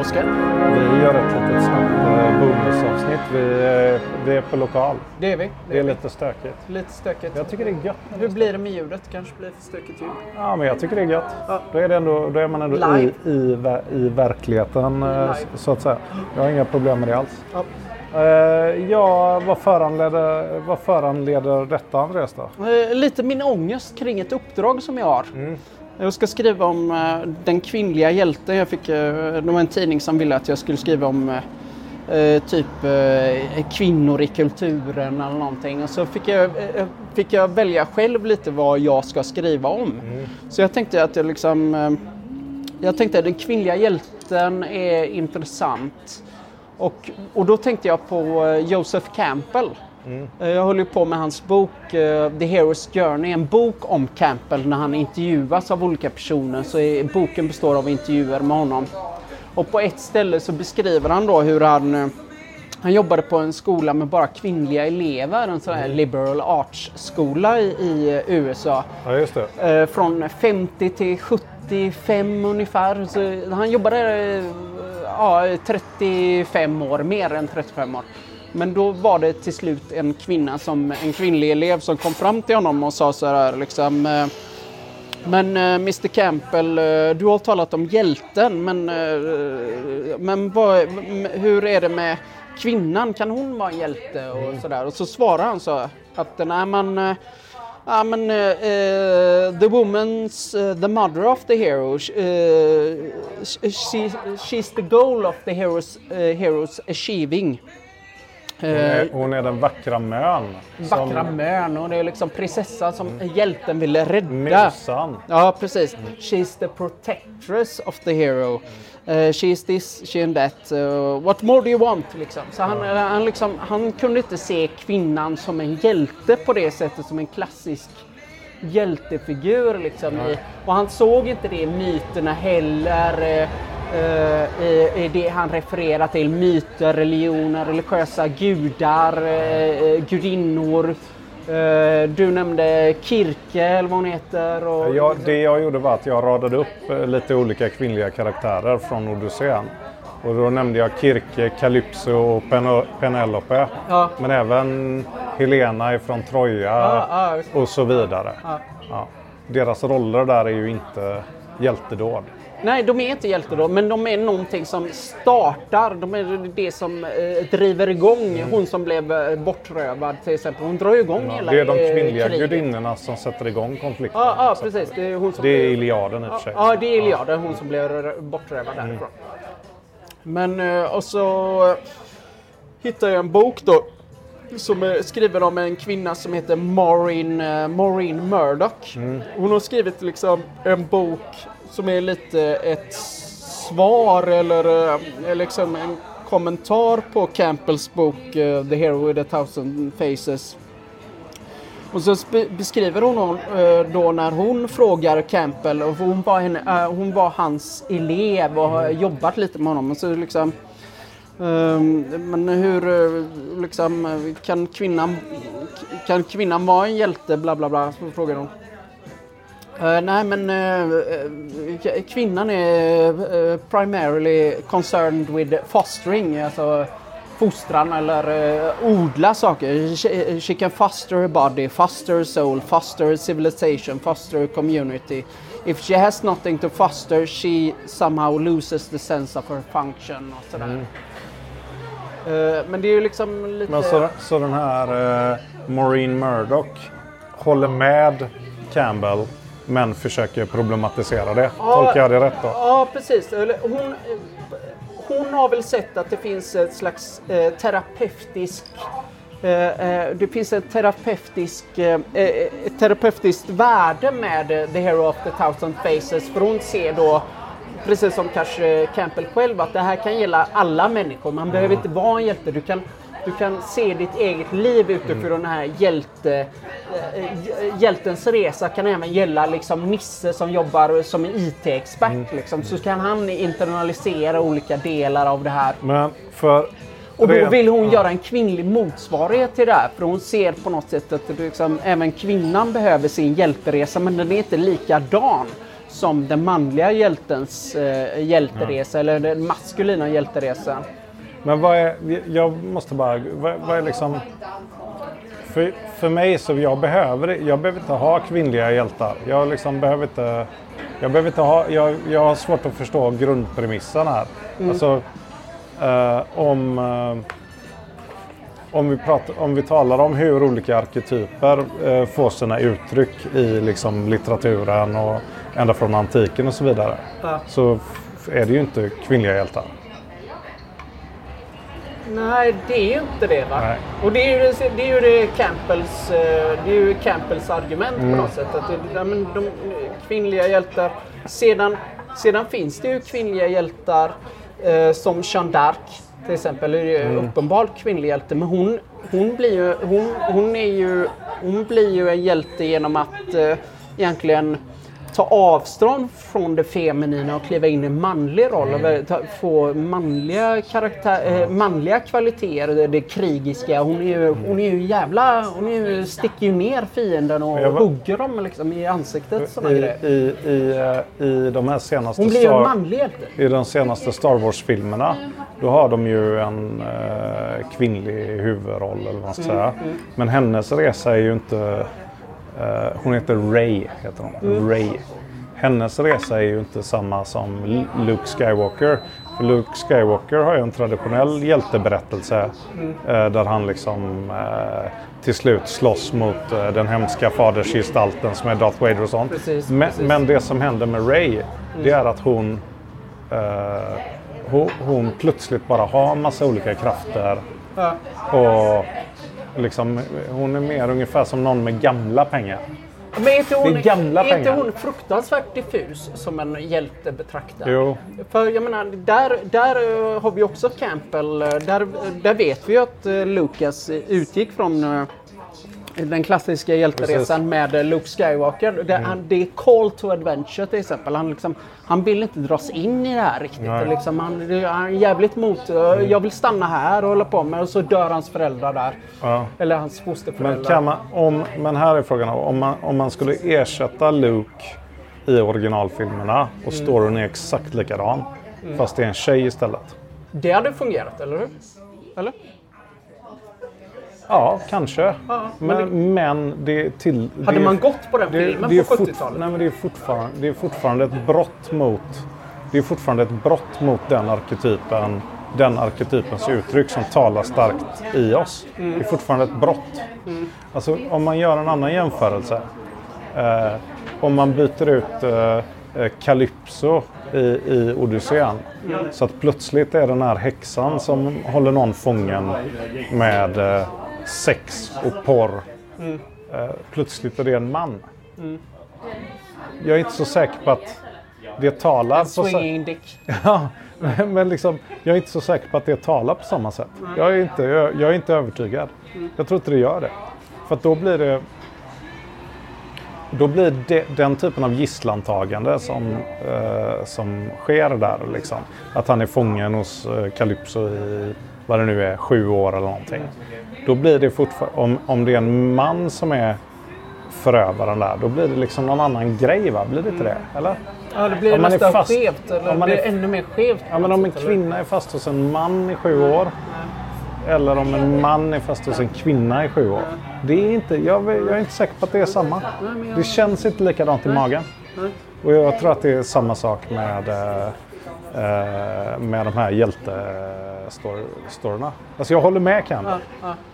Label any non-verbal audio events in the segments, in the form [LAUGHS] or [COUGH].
Oskar. Vi gör ett litet snabbt eh, bonusavsnitt. Vi, eh, vi är på lokal. Det är vi. Det är lite stökigt. Lite stökigt. Jag tycker det är gött. det Hur blir det med ljudet? Kanske blir det för stökigt ljud? Ja, men jag tycker det är gött. Ja. Då, är det ändå, då är man ändå i, Live. i, i verkligheten eh, Live. så att säga. Jag har inga problem med det alls. Ja. Ja, vad föranleder, vad föranleder detta Andreas då? Lite min ångest kring ett uppdrag som jag har. Jag ska skriva om eh, den kvinnliga hjälten. Jag fick, eh, det var en tidning som ville att jag skulle skriva om eh, typ kvinnor i kulturen eller någonting. Och så fick jag, fick jag välja själv lite vad jag ska skriva om. Så jag tänkte att jag liksom jag tänkte att den kvinnliga hjälten är intressant. Och, och då tänkte jag på Joseph Campbell. Eh, Jag håller ju på med hans bok eh, The Hero's Journey, en bok om Campbell när han intervjuas av olika personer. Så är, boken består av intervjuer med honom. Och på ett ställe så beskriver han då hur han eh, han jobbade på en skola med bara kvinnliga elever, en sån här liberal arts skola i, i USA. Ja, just det. Eh, från 50 till 75 ungefär. Så han jobbade eh, ja, 35 år, mer än 35 år. Men då var det till slut en kvinna, som, en kvinnlig elev som kom fram till honom och sa så här liksom eh, men eh, Mr Campbell, eh, du har talat om hjälten, men, men vad, hur är det med kvinnan? Kan hon vara en hjälte? Och, så där. och så svarar han så att nej eh, ja, men eh, the woman's uh, the mother of the hero. Eh, she, she's the goal of the hero's, uh, hero's achieving. Hon Eh, är, hon är den vackra mön. Vackra mön och det är liksom prinsessan som hjälten ville rädda. Musan. Ja, precis. She's the protectress of the hero. Uh, she's this, she and that. Uh, what more do you want? Liksom. Så han, han, liksom, han kunde inte se kvinnan som en hjälte på det sättet, som en klassisk hjältefigur. Liksom, i, och han såg inte det i myterna heller. Eh, eh, i, I det han refererar till, myter, religioner, religiösa gudar, uh, gudinnor. Eh, du nämnde Kirke eller vad hon heter. Och, Jag, det jag gjorde var att jag radade upp eh, lite olika kvinnliga karaktärer från Odysseen. Och då nämnde jag Kirke, Calypso och Pen- Penelope. Ja. Men även Helena ifrån Troja Ja, ja, och så vidare. Ja. Ja. Deras roller där är ju inte hjältedåd. Nej, de är inte hjältar då, men de är någonting som startar. De är det som eh, driver igång hon som blev eh, bortrövad till exempel. Hon drar igång Ja, hela det är de eh, kvinnliga kriget. gudinnorna som sätter igång konflikten. Ja, ja, precis. Det är, hon som Det är Iliaden i och för sig. Ja, det är Iliaden, hon som blev bortrövad därifrån. Men eh, och så eh, hittade jag en bok då som är skriven om en kvinna som heter Maureen, eh, Maureen Murdoch. Hon har skrivit liksom en bok som är lite ett svar eller eller liksom en kommentar på Campbells bok eh, The Hero with a thousand faces. Och så beskriver hon hon, då när hon frågar Campbell, och hon var, henne, hon var hans elev och har jobbat lite med honom. Och så liksom, ehm, men hur liksom, kan kvinnan, kan kvinnan vara en hjälte? Bla bla bla, frågar hon. Eh, nej men eh, kvinnan är eh, primarily concerned with fostering, alltså fostran eller eh, odla saker. She, she can foster her body, foster her soul, foster her civilization, foster her community. If she has nothing to foster she somehow loses the sense of her function och sådär. Eh, men det är ju liksom lite... Men så, så den här Maureen Murdoch håller med Campbell men försöker problematisera det. Tolkar jag det rätt då? Ja, precis. Hon, hon har väl sett att det finns ett slags eh, terapeutisk eh, eh, det finns ett terapeutisk, eh, ett terapeutiskt värde med The Hero of the Thousand Faces. För hon ser då, precis som kanske Campbell själv, att det här kan gälla alla människor. Man behöver inte vara en hjälte. Du kan, du kan se ditt eget liv utifrån den här hjälte, eh, hjältens resa. kan även gälla liksom Nisse som jobbar som en IT-expert. Liksom. Så kan han internalisera olika delar av det här. Men för... Och då vill hon göra en kvinnlig motsvarighet till det här. För hon ser på något sätt att liksom, även kvinnan behöver sin hjälperesa men den är inte likadan som den manliga hjältens eh, hjälteresa eller den maskulina hjälteresan. Men vad är, jag måste bara, vad, vad är liksom... För, för mig så jag behöver, jag behöver inte ha kvinnliga hjältar. Jag liksom behöver inte, jag behöver inte ha, jag, jag har svårt att förstå grundpremissen här. Alltså, eh, om, eh, om, vi pratar, om vi talar om hur olika arketyper eh, får sina uttryck i liksom, litteraturen och ända från antiken och så vidare. Ja. Så är det ju inte kvinnliga hjältar. Nej, det är ju inte det va? Nej. Och det är ju det, är ju det Campbells, eh, det är Campbells argument Mm. på något sätt. Att det, men de kvinnliga hjältar. Sedan, sedan finns det ju kvinnliga hjältar eh, som Jeanne d'Arc till exempel. Är ju Mm. uppenbart kvinnlig hjälte. Men hon, hon, blir ju, hon, hon, är ju, hon blir ju en hjälte genom att eh, egentligen ta avstånd från det feminina och kliva in i manlig roll. Mm. Och ta, få manliga, karaktär, eh, manliga kvaliteter, det, krigiska. Hon är ju, hon är ju jävla... Hon är ju, sticker ju ner fienden och var- hugger dem liksom i ansiktet. I, grejer. i, i, eh, I de här senaste Hon blir ju en manlig hjälte. I de senaste Star Wars-filmerna då har de ju en eh, kvinnlig huvudroll eller vad man ska säga. Men hennes resa är ju inte... Eh, hon heter Ray. Heter hon. Ray. Hennes resa är ju inte samma som Luke Skywalker. För Luke Skywalker har ju en traditionell hjälteberättelse eh, där han liksom eh, till slut slåss mot den hemska fadersgestalten som är Darth Vader och sånt. Precis, men, precis. men det som händer med Ray det är att hon hon, hon plötsligt bara har massa olika krafter. Ja. Och liksom, hon är mer ungefär som någon med gamla pengar. Men är inte hon, Det är gamla är inte hon fruktansvärt diffus som en hjälte betraktad? Jo. För jag menar, där, där eh, har vi också Campbell. eh, Där, där vet vi att eh, Lucas utgick från den klassiska hjälteresan Precis. Mm. med Luke Skywalker. Det, han, det är Call to Adventure till exempel. Han, liksom, han vill inte dras in i det här riktigt. Nej. Mm. Liksom, han, han är jävligt mot. eh, Jag vill stanna här och hålla på med och så dör hans föräldrar där. Ja. Eller hans fosterföräldrar. Men, kan man, om, men här är frågan om man, om man skulle ersätta Luke i originalfilmerna och storyn är exakt likadan. Fast det är en tjej istället. Det hade fungerat, eller hur? Eller? Ja, kanske. Ja, men men, men det är till... Hade det man gått på den filmen är på fort- 70-talet? Nej, men det är, fortfarande, det är fortfarande ett brott mot... Det är fortfarande ett brott mot den arketypen, den arketypens uttryck som talar starkt i oss. Mm. Det är fortfarande ett brott. Alltså om man gör en annan jämförelse. Eh, om man byter ut eh, eh, Calypso i, i Odysseen. Så att plötsligt är den här häxan som håller någon fången med eh, sex och porr. Eh, plötsligt är det en man. Jag är inte så säker på att det talar sa- Swinging dick. [LAUGHS] Ja, men- liksom, jag är inte så säker på att det talar på samma sätt. Jag är inte, jag, jag är inte övertygad. Jag tror inte det gör det. För att då blir det... Då blir det den typen av gisslantagande som, eh, som sker där. Liksom. Att han är fången hos eh, Calypso i, vad det nu är, sju år eller någonting. Då blir det fortfarande, om, om det är en man som är förövaren där, då blir det liksom någon annan grej va? Blir det inte det? Eller? Ja, det blir Om man är nästan fast- skevt. Eller om man blir är- ännu mer skevt. Ja, men om en kvinna är fast hos en man i sju år. Eller om en man är fast hos en kvinna i sju år. Det är inte, jag, jag är inte säker på att det är samma. Det känns inte likadant i magen. Och jag tror att det är samma sak med, eh, med de här hjältestoryna. Alltså jag håller med Campbell.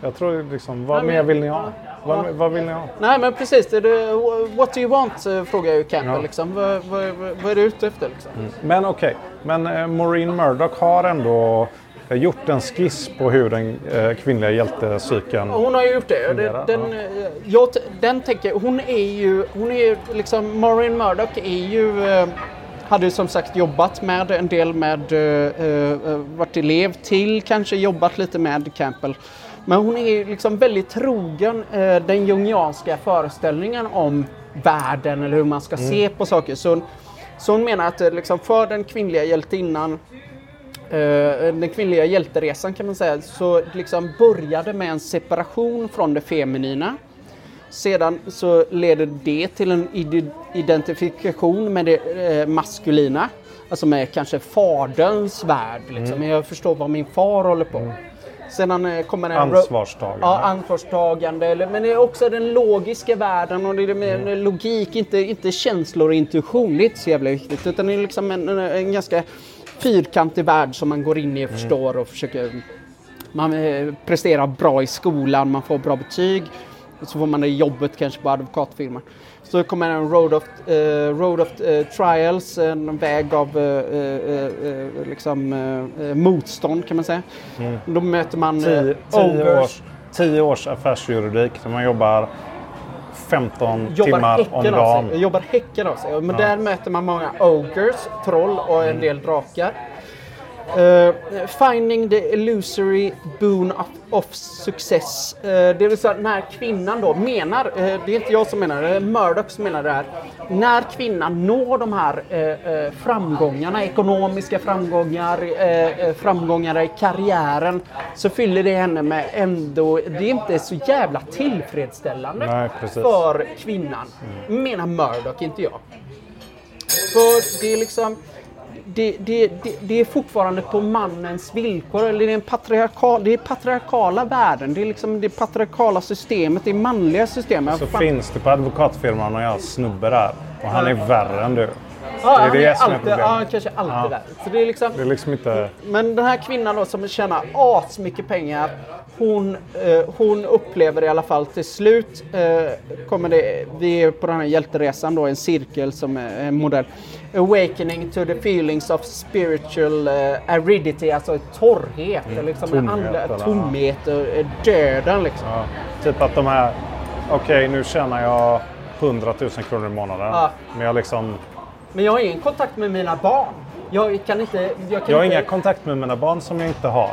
Jag tror liksom, vad Ja, men- mer vill ni ha? Ja. Vad, vad vill ni ha? Nej men precis, det är what do you want? eh, frågar ju Campbell. Ja. Liksom. Vad, vad, vad, vad är du ute efter? Liksom? Men okej, men eh, Maureen Murdoch har ändå eh, gjort en skiss på hur den eh, kvinnliga hjältecykeln Hon har ju gjort det. Den, Fungerar, den, eh, jag, den tänker, hon är ju, hon är ju liksom, Maureen Murdoch är ju, eh, hade som sagt jobbat med en del med, eh, eh, varit elev till, kanske jobbat lite med Campbell. Men hon är liksom väldigt trogen eh, den jungianska föreställningen om världen eller hur man ska se på saker. Så, så hon menar att eh, liksom, för den kvinnliga hjältinnan Eh, den kvinnliga hjälteresan kan man säga, så liksom började med en separation från det feminina. Sedan så leder det till en ide- identifikation med det eh, maskulina. Alltså med kanske faderns värld. Liksom. Jag förstår vad min far håller på. Sedan eh, kommer en Ansvarstagande. Ja, ansvarstagande. Men det är också den logiska världen och det är med Mm. logik, inte, inte känslor och intuition. Det är inte så jävla viktigt. Utan det är liksom en, en, en ganska fyrkantig värld som man går in i och Mm. förstår och försöker... Man eh, presterar bra i skolan, man får bra betyg. Och så får man det jobbet kanske på advokatfirman. Så kommer en Road of, eh, road of eh, Trials, en väg av eh, liksom, motstånd kan man säga. Då möter man Mm. Tio, tio, års, tio års affärsjuridik där man jobbar 15 jobbar timmar om dagen. sig. Jobbar häcken av sig. Men där möter man många ogres, troll och Mm. en del drakar. Eh, finding the illusory boon of, of success. Eh, det vill säga när kvinnan då menar, eh, det är inte jag som menar det, det är Murdoch som menar det här. När kvinnan når de här framgångarna, ekonomiska framgångar, framgångar i karriären, så fyller det henne med ändå, det är inte så jävla tillfredsställande Nej, för kvinnan. Menar Murdoch, inte jag. För det är liksom... Det, det, det, det är fortfarande på mannens villkor. Eller det, är en patriarkal, det är patriarkala värden. Det är liksom det patriarkala systemet. Det är manliga systemet. Så Fan- finns det på advokatfirman och jag har snubbe där. Och han är värre än du. ja, det är han det som är alltid, problemet. ja, kanske alltid Ja. där. Så det är liksom, Det är liksom inte... Men den här kvinnan då som tjänar asmycket pengar. Hon, eh, hon upplever i alla fall till slut, eh, kommer det, vi är på den här hjälteresan då, en cirkel som är en modell. Awakening to the feelings of spiritual eh, aridity, alltså torrhet, liksom tomhet, eller? tomhet och eh, döden liksom. Ja, typ att de här... Okej, nu tjänar jag 100 000 kronor i månaden. Ja. Men jag liksom... Men jag har ingen kontakt med mina barn. Jag kan inte... Jag, kan Jag har inte, inga kontakt med mina barn som jag inte har.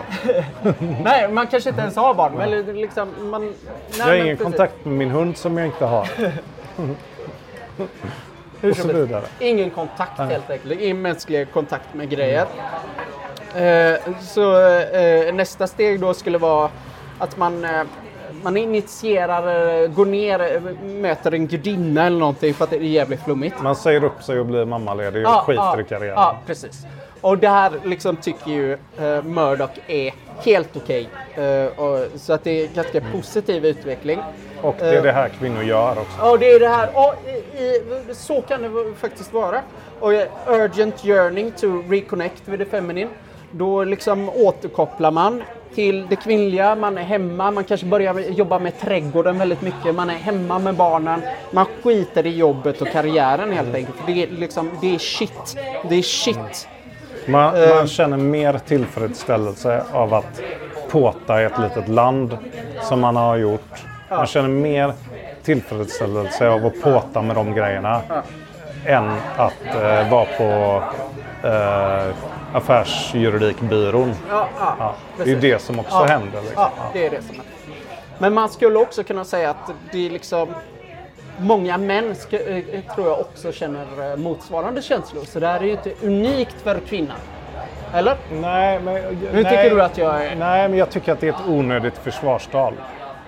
[LAUGHS] Nej, man kanske inte ens har barn. Men liksom, man, nej, Jag har ingen precis. kontakt med min hund som jag inte har. [LAUGHS] Hur som helst. Ingen kontakt helt enkelt. Ingen mänsklig kontakt med grejer. Eh, så eh, nästa steg då skulle vara att man, eh, man initierar, går ner, möter en gudinna eller någonting för att det är jävligt flummigt. Man säger upp sig och blir mammaledig och skiter i karriären. Ja, precis. Och det här liksom tycker ju uh, Murdoch är helt okej. Eh, och- så att det är ganska positiv utveckling. Och det är det här kvinnor gör också. Ja, det är det här. Ja, i, i, så kan det faktiskt vara. Och eh, urgent yearning to reconnect with the feminine. Då liksom återkopplar man till det kvinnliga. Man är hemma, man kanske börjar jobba med trädgården väldigt mycket. Man är hemma med barnen. Man skiter i jobbet och karriären helt enkelt. Det är liksom, det är shit. Det är shit. Man, Eh. man känner mer tillfredsställelse av att påta i ett litet land som man har gjort. Man känner mer tillfredsställelse av att påta med de grejerna än att eh, vara på eh, affärsjuridikbyrån. Ja, ja, Ja, det är det som också Ja. händer. Liksom. Ja, det är det som är. Men man skulle också kunna säga att det är liksom Många män ska, eh, tror jag också känner eh, motsvarande känslor. Så det här är ju inte unikt för kvinnan. Eller? Nej, men, Nu tycker du att jag är... Nej, men jag tycker att det är ett onödigt försvarstal.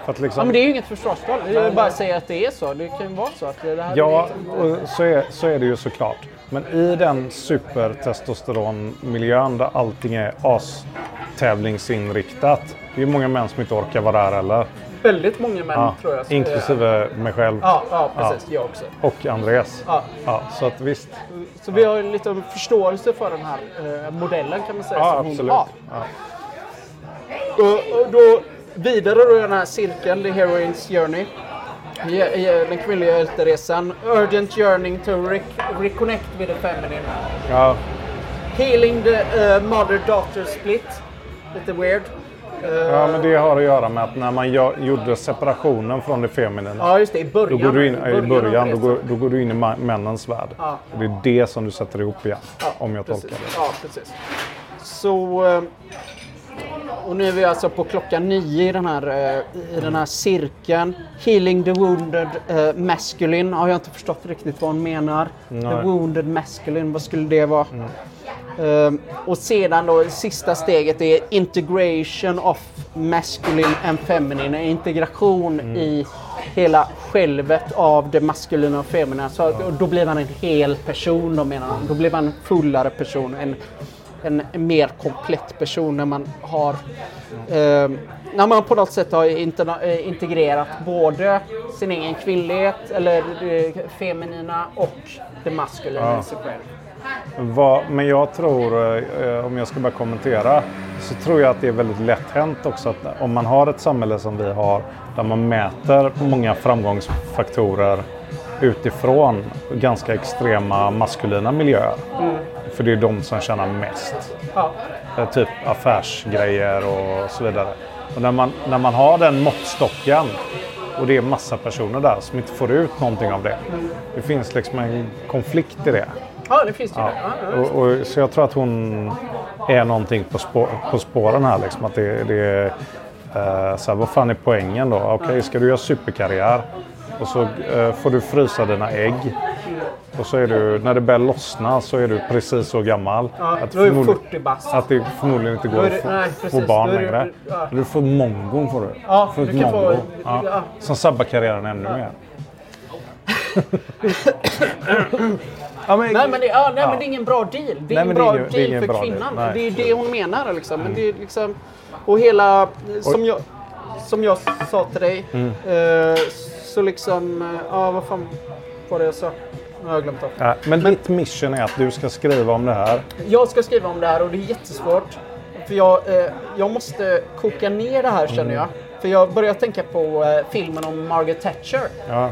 För att liksom, Ja, men det är ju inget försvarstal. Jag vill bara säga att det är så. Det kan ju vara så att det här Ja, är och så är, så är det ju såklart. Men i den supertestosteronmiljön där allting är as-tävlingsinriktat. Det är ju många män som inte orkar vara där heller. Väldigt många män Ja, tror jag. inklusive mig själv Ja, ja precis. Jag också. och Andreas. Ja. Ja, så att visst. Så vi har lite förståelse för den här eh, modellen kan man säga Ja, som absolut. hon har. Ja. Och, och då vidare då i den här cirkeln, The Heroines Journey. Ge- Den kvinnliga hjälteresan. Urgent yearning to re reconnect with the feminine. Ja, Healing the uh, mother-daughter split. Lite weird. Eh, ja, men det har att göra med att när man gör, gjorde separationen från det feminina. ja, just det. I början. Då går du in, i början, då går, då går du in i männens värld. Ja. Och det är det som du sätter ihop igen. Ja, om jag precis. tolkar det. Ja, precis. Så... Och nu är vi alltså på klockan nio i den här, eh, i den här cirkeln. Healing the wounded eh, masculine har jag inte förstått riktigt vad hon menar. Nej. The wounded masculine, vad skulle det vara? Eh, och sedan då sista steget är integration of masculine and feminine. Integration i hela självet av det maskulina och feminina. Så och då blir man en hel person, då menar de. Då blir man en fullare person. En, en, mer komplett person när man har eh, när man på något sätt har eh, integrerat både sin egen kvinnlighet eller det feminina och det maskulina Ja. i sig själv. Men jag tror, eh, om jag ska bara kommentera, så tror jag att det är väldigt lätt hänt också att om man har ett samhälle som vi har där man mäter många framgångsfaktorer utifrån ganska extrema maskulina miljöer. För det är de som tjänar mest. Ja. Eh, Typ affärsgrejer och så vidare. Och när man, när man har den måttstocken och det är massa personer där som inte får ut någonting av det. Det finns liksom en konflikt i det. ja, det finns det. Ja. Ja. Och, och, så jag tror att hon är någonting på, spå, på spåren här. Liksom, att det, det är, eh, så här, vad fan är poängen då? Okej, ska du göra superkarriär och så eh, får du frysa dina ägg. Och så är du, när det börjar lossna så är du precis så gammal. Ja, att, är du förmodligen- 40 bast. att det förmodligen inte går att det- få, nej, få precis. barn det- längre. ja. Du får mongon får du. Ja, Får du kan få- mongo. ja. ja. Som sabbar karriären ännu mer. ja, men, Nej men, det, ja, nej, Ja. men det är ingen bra deal. Det är Nej, ingen bra ingen- det är deal ingen för bra deal. kvinnan. Nej. Det är det hon menar liksom. Men det är liksom och hela, som jag, som jag sa till dig, Mm. eh, så liksom, eh, ja vad fan var det jag sa? Nu har jag glömt av. Ja, men, ditt mission är att du ska skriva om det här. Jag ska skriva om det här och det är jättesvårt. För jag, eh, jag måste koka ner det här Mm. känner jag. För jag börjar tänka på eh, filmen om Margaret Thatcher. Ja.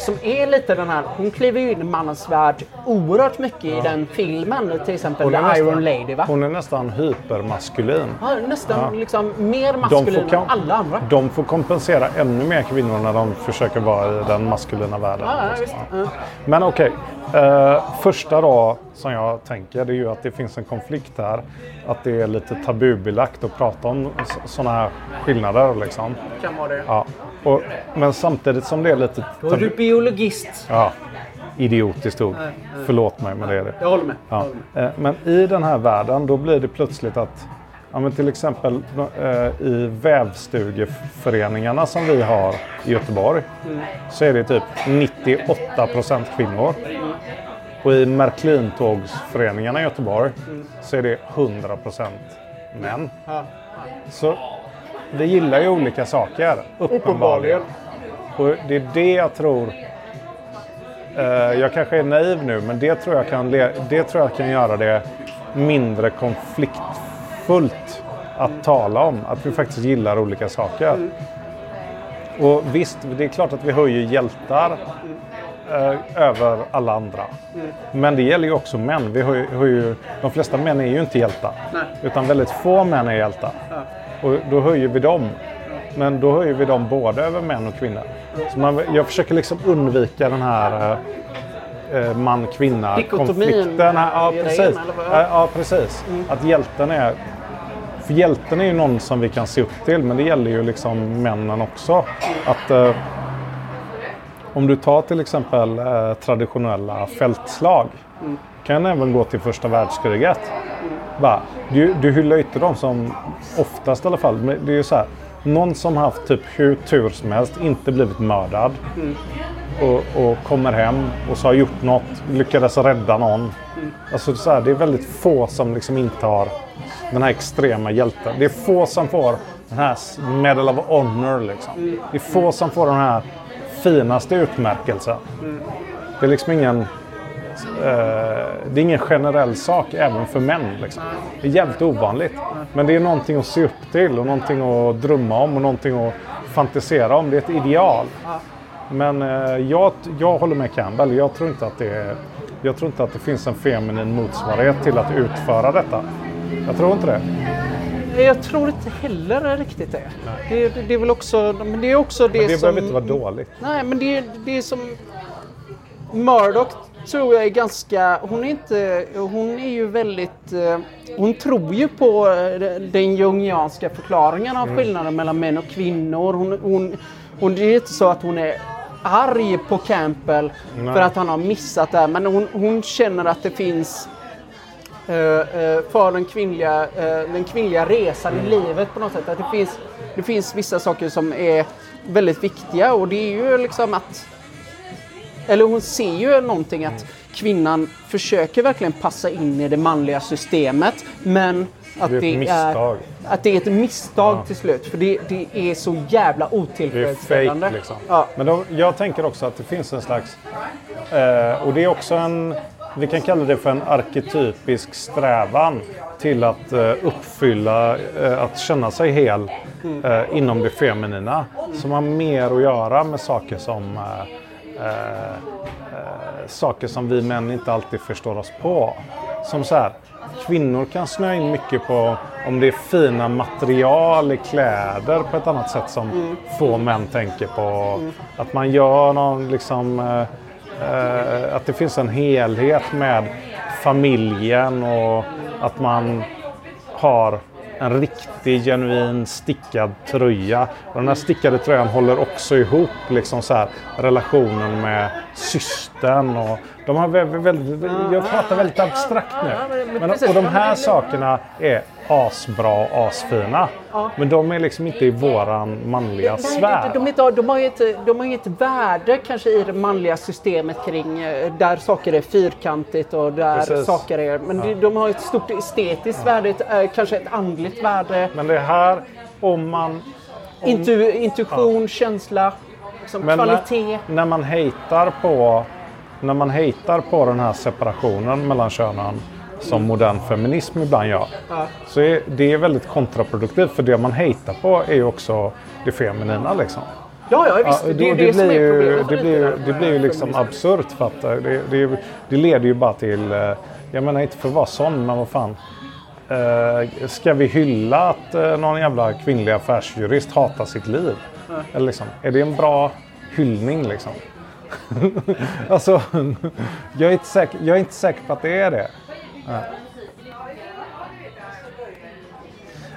Som är lite den här, hon kliver ju in i mannens värld oerhört mycket i den filmen. Till exempel The nästan- Iron Lady va? Hon är nästan hypermaskulin. Ja, nästan Ja. liksom mer maskulin än alla andra. de får kompensera ännu mer kvinnor när de försöker vara i den maskulina världen. Ja, ja. Men okej, eh, första då som jag tänker det är ju att det finns en konflikt här. Att det är lite tabubelagt att prata om sådana här skillnader. Liksom. Kan vara det. Ja. Och, men samtidigt som det är lite Då är du biologist. Ja, idiotiskt ord. Nej, Förlåt mig men det är det. Jag håller med. Jag Ja. håller med. Eh, Men i den här världen då blir det plötsligt att ja, men till exempel eh, i vävstugeföreningarna som vi har i Göteborg så är det typ 98 procent kvinnor. Och i Märklintågsföreningarna i Göteborg så är det 100 procent män. Ja. Så vi gillar ju olika saker, uppenbarligen. Och det är det jag tror... Eh, jag kanske är naiv nu, men det tror, jag kan det tror jag kan göra det mindre konfliktfullt att tala om. Att vi faktiskt gillar olika saker. Och visst, det är klart att vi höjer hjältar eh, över alla andra. Men det gäller ju också män. Vi höjer, höjer, de flesta män är ju inte hjältar. Nej. Utan väldigt få män är hjältar. Och då höjer vi dem. Men då höjer vi dem både över män och kvinnor. Så man, jag försöker liksom undvika den här eh, eh, man-kvinna Dikotomin konflikten. Ja, det precis. Ja, ja, precis. Att hjälten är... För hjälten är ju någon som vi kan se upp till, men det gäller ju liksom männen också. Att eh, om du tar till exempel eh, traditionella fältslag. Kan även gå till första världskriget. Bara, du, du hyllar inte dem som oftast i alla fall. Men det är ju så här. Någon som haft typ hur tur som helst, inte blivit mördad. Och, och kommer hem och så har gjort något, lyckades rädda någon. Alltså så här, det är väldigt få som liksom inte har den här extrema hjälten. Det är få som får den här Medal of Honor. Liksom. Det är få som får den här finaste utmärkelsen. Det är liksom ingen... Eh, det är ingen generell sak även för män. Liksom. Det är jävligt ovanligt. Men det är någonting att se upp till och någonting att drömma om och någonting att fantisera om. Det är ett ideal. Men eh, jag, jag håller med Campbell. Jag tror, inte att det är, jag tror inte att det finns en feminin motsvarighet till att utföra detta. Jag tror inte det. Jag tror inte heller riktigt det. Det, det, det är väl också, men det är också det, Men det som... behöver inte vara dåligt. Nej, men det, det är som... Murdoch tror jag är ganska... Hon är inte... Hon är ju väldigt... eh, Hon tror ju på eh, den jungianska förklaringen Mm. av skillnaden mellan män och kvinnor. Hon, hon, hon, det är inte så att hon är arg på Campbell Nej. för att han har missat det här. Men hon, hon känner att det finns eh, eh, för den kvinnliga, eh, den kvinnliga resan i livet på något sätt. Att det, finns, det finns vissa saker som är väldigt viktiga och det är ju liksom att... Eller hon ser ju någonting att kvinnan försöker verkligen passa in i det manliga systemet men att Det är ett det, är, misstag. att det är ett misstag till slut. För det, det är så jävla Det är otillfredsställande. fake liksom. Ja. Men då, jag tänker också att det finns en slags... Eh, och det är också en... Vi kan kalla det för en arketypisk strävan till att eh, uppfylla, eh, att känna sig hel eh, inom det feminina. Som har mer att göra med saker som eh, eh, saker som vi män inte alltid förstår oss på. Som så här, kvinnor kan snöa in mycket på om det är fina material i kläder på ett annat sätt som få män tänker på. Att man gör någon liksom eh, eh, att det finns en helhet med familjen och att man har en riktig genuin stickad tröja. Och den här stickade tröjan håller också ihop liksom så här, relationen med systern. Och de har väldigt, väldigt, jag pratar väldigt abstrakt nu. men- och de här sakerna är asbra och asfina. Men de är liksom inte i våran manliga Nej, sfär. de, de, de, har ju ett, de har ju ett värde kanske i det manliga systemet kring eh, där saker är fyrkantigt och där Precis. saker är... Men de, de har ett stort estetiskt värde, ett, eh, kanske ett andligt värde. Men det här, om man... Intu, intuition, känsla, liksom Men kvalitet. När, när man hatar på när man hatar på den här separationen mellan könen som modern feminism ibland gör. Ja. Så är det är väldigt kontraproduktivt för det man hatar på är ju också det feminina liksom. Ja, ja, Ja, visst. det, det det, det, som blir ju, det, blir, ju- det blir ju liksom absurt för att eh, det, det, det leder ju bara till, eh, jag menar inte för att vara sån, men vad fan. Eh, ska vi hylla att någon jävla kvinnlig affärsjurist hatar sitt liv? Eller liksom, är det en bra hyllning liksom? [LAUGHS] alltså, jag är, inte säker, jag är inte säker på att det är det.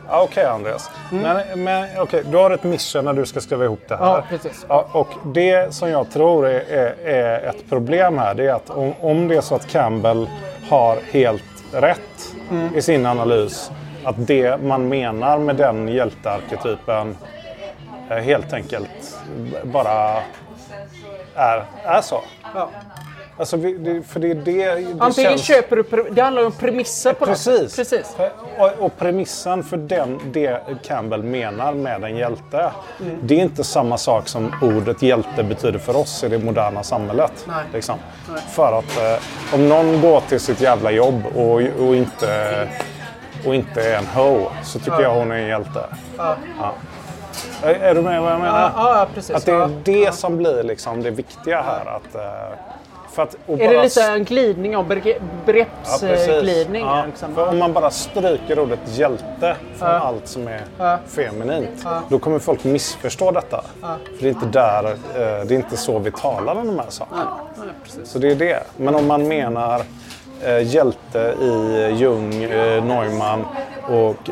Ja, Okej Andreas. Men, men, okej, du har ett mission när du ska skriva ihop det här. Ja, precis. Ja, och det som jag tror är, är, är ett problem här det är att om, om det är så att Campbell har helt rätt i sin analys att det man menar med den hjältearketypen eh, helt enkelt bara är, är så. Ja. Alltså, det, för det är det, det Antingen känns... köper du... Det handlar om premisser på något Precis. sätt. Precis. Och, och premissen för den, det Campbell menar med en hjälte. Det är inte samma sak som ordet hjälte betyder för oss i det moderna samhället. Nej. Liksom. För att eh, om någon går till sitt jävla jobb och, och, inte, och inte är en ho så tycker jag hon är en hjälte. Ja. Är, är du med vad jag menar? Ja, ja, precis. Att det är Ja. det som blir liksom det viktiga här. Att, eh, att, Är det lite en glidning av begre- begreppsglidning? Ja, liksom? för om man bara stryker ordet hjälte från Ja. allt som är Ja. feminint, då kommer folk missförstå detta. För det är inte där, eh, det är inte så vi talar om de här sakerna. Ja. Så det är det. Men om man menar eh, hjälte i Jung, eh, Neumann och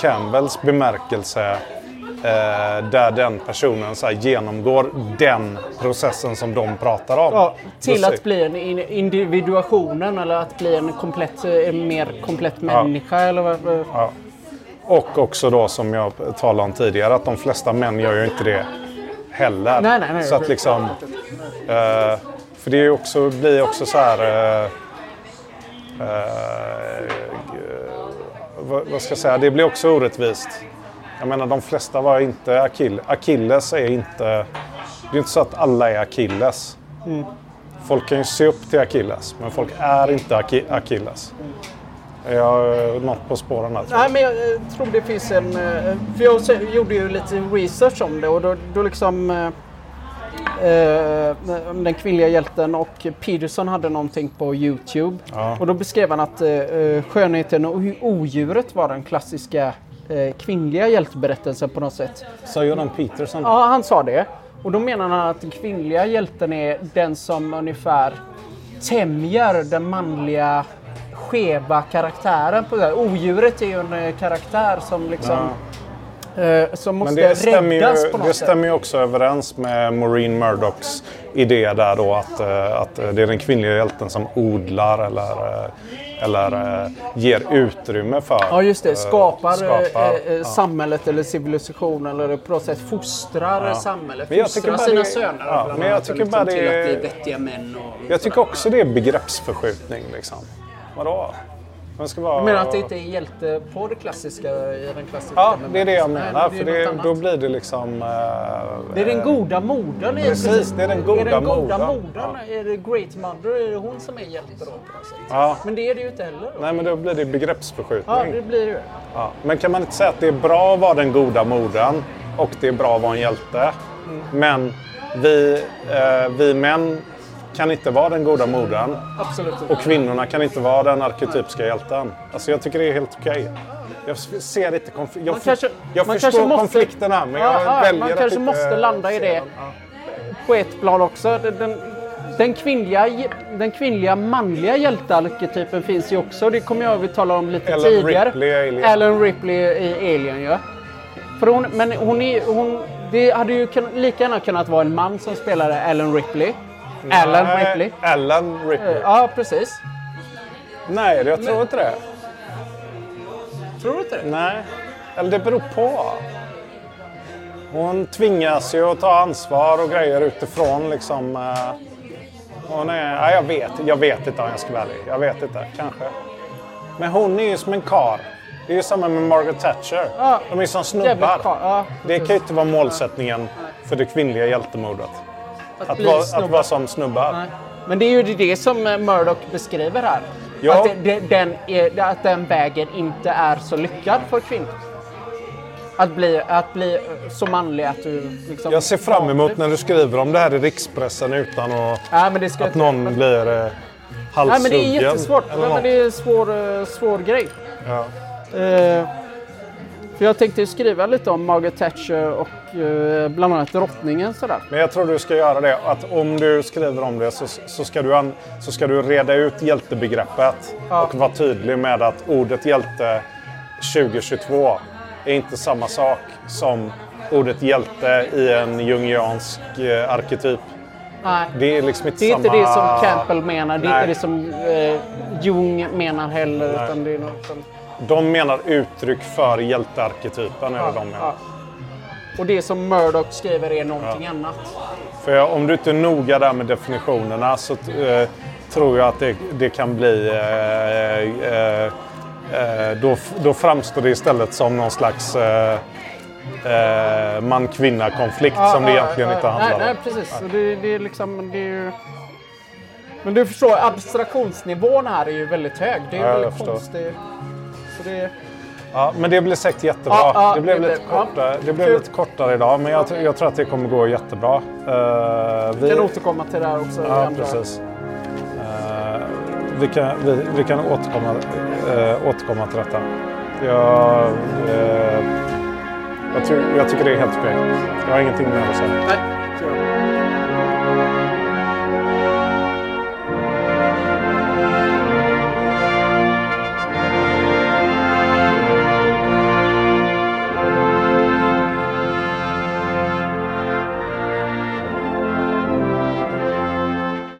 Campbells bemärkelse eh, där den personen så genomgår den processen som de pratar om. Ja, till att bli en in- individuationen eller att bli en komplett, en mer komplett människa eller vad? Ja. Och också då som jag talade om tidigare att de flesta män gör ju inte det heller. Nej, nej, nej. Så att liksom... Eh, för det är också, blir också så här... Eh, eh, vad, vad ska jag säga? Det blir också orättvist. Jag menar de flesta var inte Achilles. Achilles är inte... Det är inte så att alla är Achilles. Folk kan ju se upp till Achilles, men folk är inte Aki- Achilles. Jag har något på spåren här. Nej, men jag eh, tror det finns en... eh, För jag gjorde ju lite research om det och då, då liksom... eh, eh, den kvinnliga hjälten och Peterson hade någonting på Youtube. Ja. Och då beskrev han att eh, skönheten och odjuret var den klassiska eh, kvinnliga hjälteberättelsen på något sätt. Sa Jordan Peterson Ja, han sa det. Och då menar han att den kvinnliga hjälten är den som ungefär tämjer den manliga skeva karaktären. På det här. Odjuret är ju en eh, karaktär som liksom eh, som måste Men det stämmer, räddas ju, på något det stämmer ju också överens med Maureen Murdochs idé där då att, eh, att det är den kvinnliga hjälten som odlar eller, eh, eller eh, ger utrymme för... Ja just det, eh, skapar, skapar, eh, eh, ja. samhället eller civilisationen eller på något sätt fostrar Ja. samhället. Men jag tycker Fostrar bara sina det- söner ja, men jag tycker liksom, bara till det- att bli vettiga män. Och, Jag tycker också det är begreppsförskjutning liksom. Vadå? Man ska vara... Du menar att det inte är hjälte på det klassiska i den klassiska Ja, det är det jag Nej, menar. det är för det, då blir det liksom... eh, Det är den goda modern. Precis, det är den goda är den goda modern. modern. Är det Great Mother? Är det hon som är hjälte då på något sätt? Ja. Men det är det ju inte heller. Då. Nej, men då blir det begreppsförskjutning. Ja, det blir det. Ja, men kan man inte säga att det är bra att vara den goda modern och det är bra att vara en hjälte? Men vi, eh, vi män kan inte vara den goda modern Absolut. och kvinnorna kan inte vara den arketypiska hjälten. Alltså jag tycker det är helt okej. Jag ser inte konflikten. Jag, kanske- jag förstår måste- konflikterna men jag Ja, ja, väljer man att kanske måste landa i det. på ett plan också. Den- Den, kvinnliga, den kvinnliga manliga hjältearketypen finns ju också. Det kommer jag att tala om lite Ellen tidigare. Ripley Alien. Ellen Ripley i Alien, ja. För hon, men hon är, hon, det hade ju lika gärna kunnat vara en man som spelade Ellen Ripley. Nej, Ripley. Ellen Ripley. Ja, precis. Nej, jag tror inte det. Tror du inte det? Nej, eller det beror på. Hon tvingas ju att ta ansvar och grejer utifrån liksom. eh, Hon är, ja, jag vet, jag vet inte om jag ska vara ärlig. Jag vet inte, kanske. Men hon är ju som en kar. Det är ju samma med Margaret Thatcher. Ja. De är som snubbar. ja, det kan ju inte vara målsättningen för det kvinnliga hjältemodet. Att bli vara, att vara som snubbar. Nej. Men det är ju det som eh, Murdoch beskriver här. Ja. Att, det, den är, att den vägen inte är så lyckad för kvinnor. Att bli, att bli eh, så manlig att du liksom... Jag ser fram emot när du skriver om det här i rikspressen utan att, Nej, men ska att någon blir eh, Nej, halshuggen. men det är jättesvårt. Nej, men det är en svår, eh, svår grej. Ja. Eh, för jag tänkte skriva lite om Margaret Thatcher och eh, bland annat drottningen sådär. Men jag tror du ska göra det. Att om du skriver om det så, så, ska, du an, så ska du reda ut hjältebegreppet. Ja. Och vara tydlig med att ordet hjälte 2022 är inte samma sak som ordet hjälte i en jungiansk eh, arketyp. Nej. Det är liksom inte Det är samma... inte det som Campbell menar, det är Nej. inte det som eh, Jung menar heller. Utan det är något som... De menar uttryck för hjältearketypen. Är det de menar. Ja. Och det som Murdoch skriver är någonting annat. För om du inte är noga där med definitionerna så eh, tror jag att det, det kan bli... Eh, eh, eh, då, då framstår det istället som någon slags eh, eh, man-kvinna-konflikt som det egentligen inte handlar om. Nej, precis. Så Det, det är liksom... Det är ju... Men du förstår, abstraktionsnivån här är ju väldigt hög. Det är Ja, väldigt konstigt. Det... Ja, men det blir säkert jättebra. Ja, ja, det blev, det lite, blev- kortare, det blev Kul. lite kortare idag, men jag, jag tror att det kommer gå jättebra. Eh, Vi kan återkomma till det här också. Ja, precis. Eh, vi, kan, vi, vi kan återkomma, uh, återkomma till detta. Jag, eh, jag, tror, jag tycker det är helt okej. Jag har ingenting mer att säga.